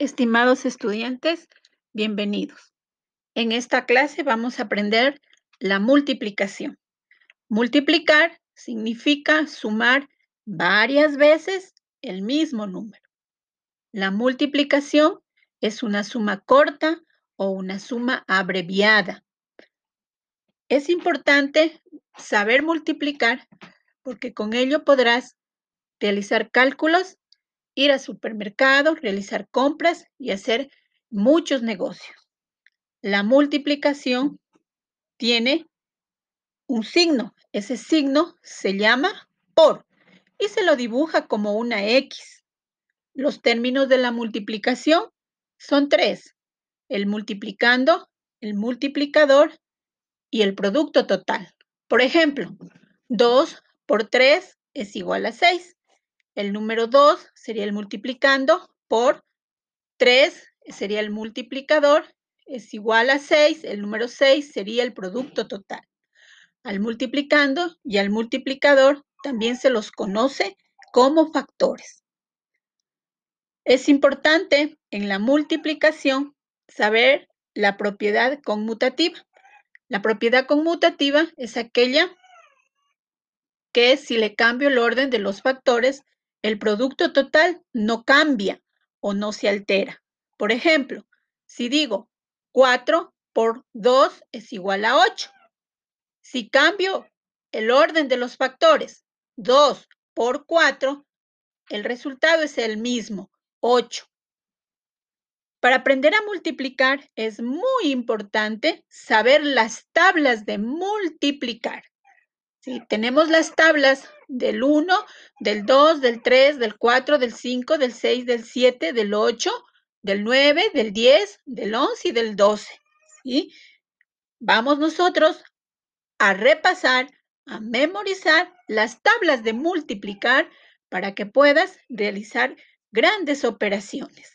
Estimados estudiantes, bienvenidos. En esta clase vamos a aprender la multiplicación. Multiplicar significa sumar varias veces el mismo número. La multiplicación es una suma corta o una suma abreviada. Es importante saber multiplicar porque con ello podrás realizar cálculos ir al supermercado, realizar compras y hacer muchos negocios. La multiplicación tiene un signo. Ese signo se llama por y se lo dibuja como una X. Los términos de la multiplicación son tres. El multiplicando, el multiplicador y el producto total. Por ejemplo, 2 por 3 es igual a 6. El número 2 sería el multiplicando por 3 sería el multiplicador, es igual a 6, el número 6 sería el producto total. Al multiplicando y al multiplicador también se los conoce como factores. Es importante en la multiplicación saber la propiedad conmutativa. La propiedad conmutativa es aquella que si le cambio el orden de los factores, el producto total no cambia o no se altera. Por ejemplo, si digo 4 por 2 es igual a 8. Si cambio el orden de los factores 2 por 4, el resultado es el mismo, 8. Para aprender a multiplicar es muy importante saber las tablas de multiplicar. Si tenemos las tablas del 1, del 2, del 3, del 4, del 5, del 6, del 7, del 8, del 9, del 10, del 11 y del 12. ¿sí? Vamos nosotros a repasar, a memorizar las tablas de multiplicar para que puedas realizar grandes operaciones.